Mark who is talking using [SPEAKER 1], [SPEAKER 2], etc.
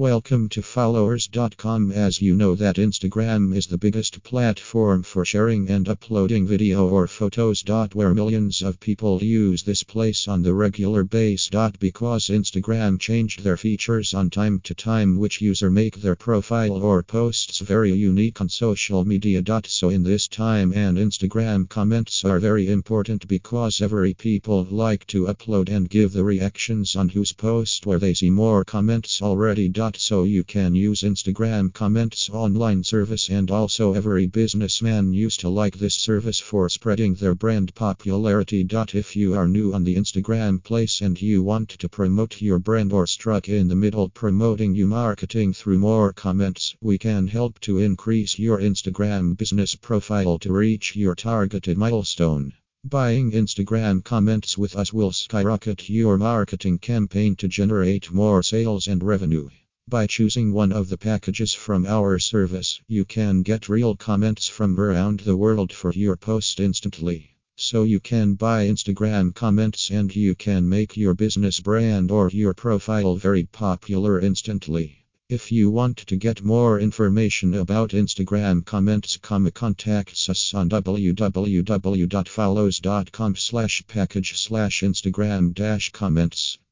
[SPEAKER 1] Welcome to followers.com. As you know that Instagram is the biggest platform for sharing and uploading video or photos. Where millions of people use this place on the regular base. Because Instagram changed their features on time to time which user make their profile or posts very unique on social media. So in this time and Instagram comments are very important because every people like to upload and give the reactions on whose post where they see more comments already so you can use Instagram comments online service and also every businessman used to like this service for spreading their brand popularity. If you are new on the Instagram place and you want to promote your brand or struck in the middle promoting your marketing through more comments, we can help to increase your Instagram business profile to reach your targeted milestone. Buying Instagram comments with us will skyrocket your marketing campaign to generate more sales and revenue. By choosing one of the packages from our service, you can get real comments from around the world for your post instantly. So you can buy Instagram comments and you can make your business brand or your profile very popular instantly. If you want to get more information about Instagram comments, contact us on www.follows.com slash package slash Instagram dash comments.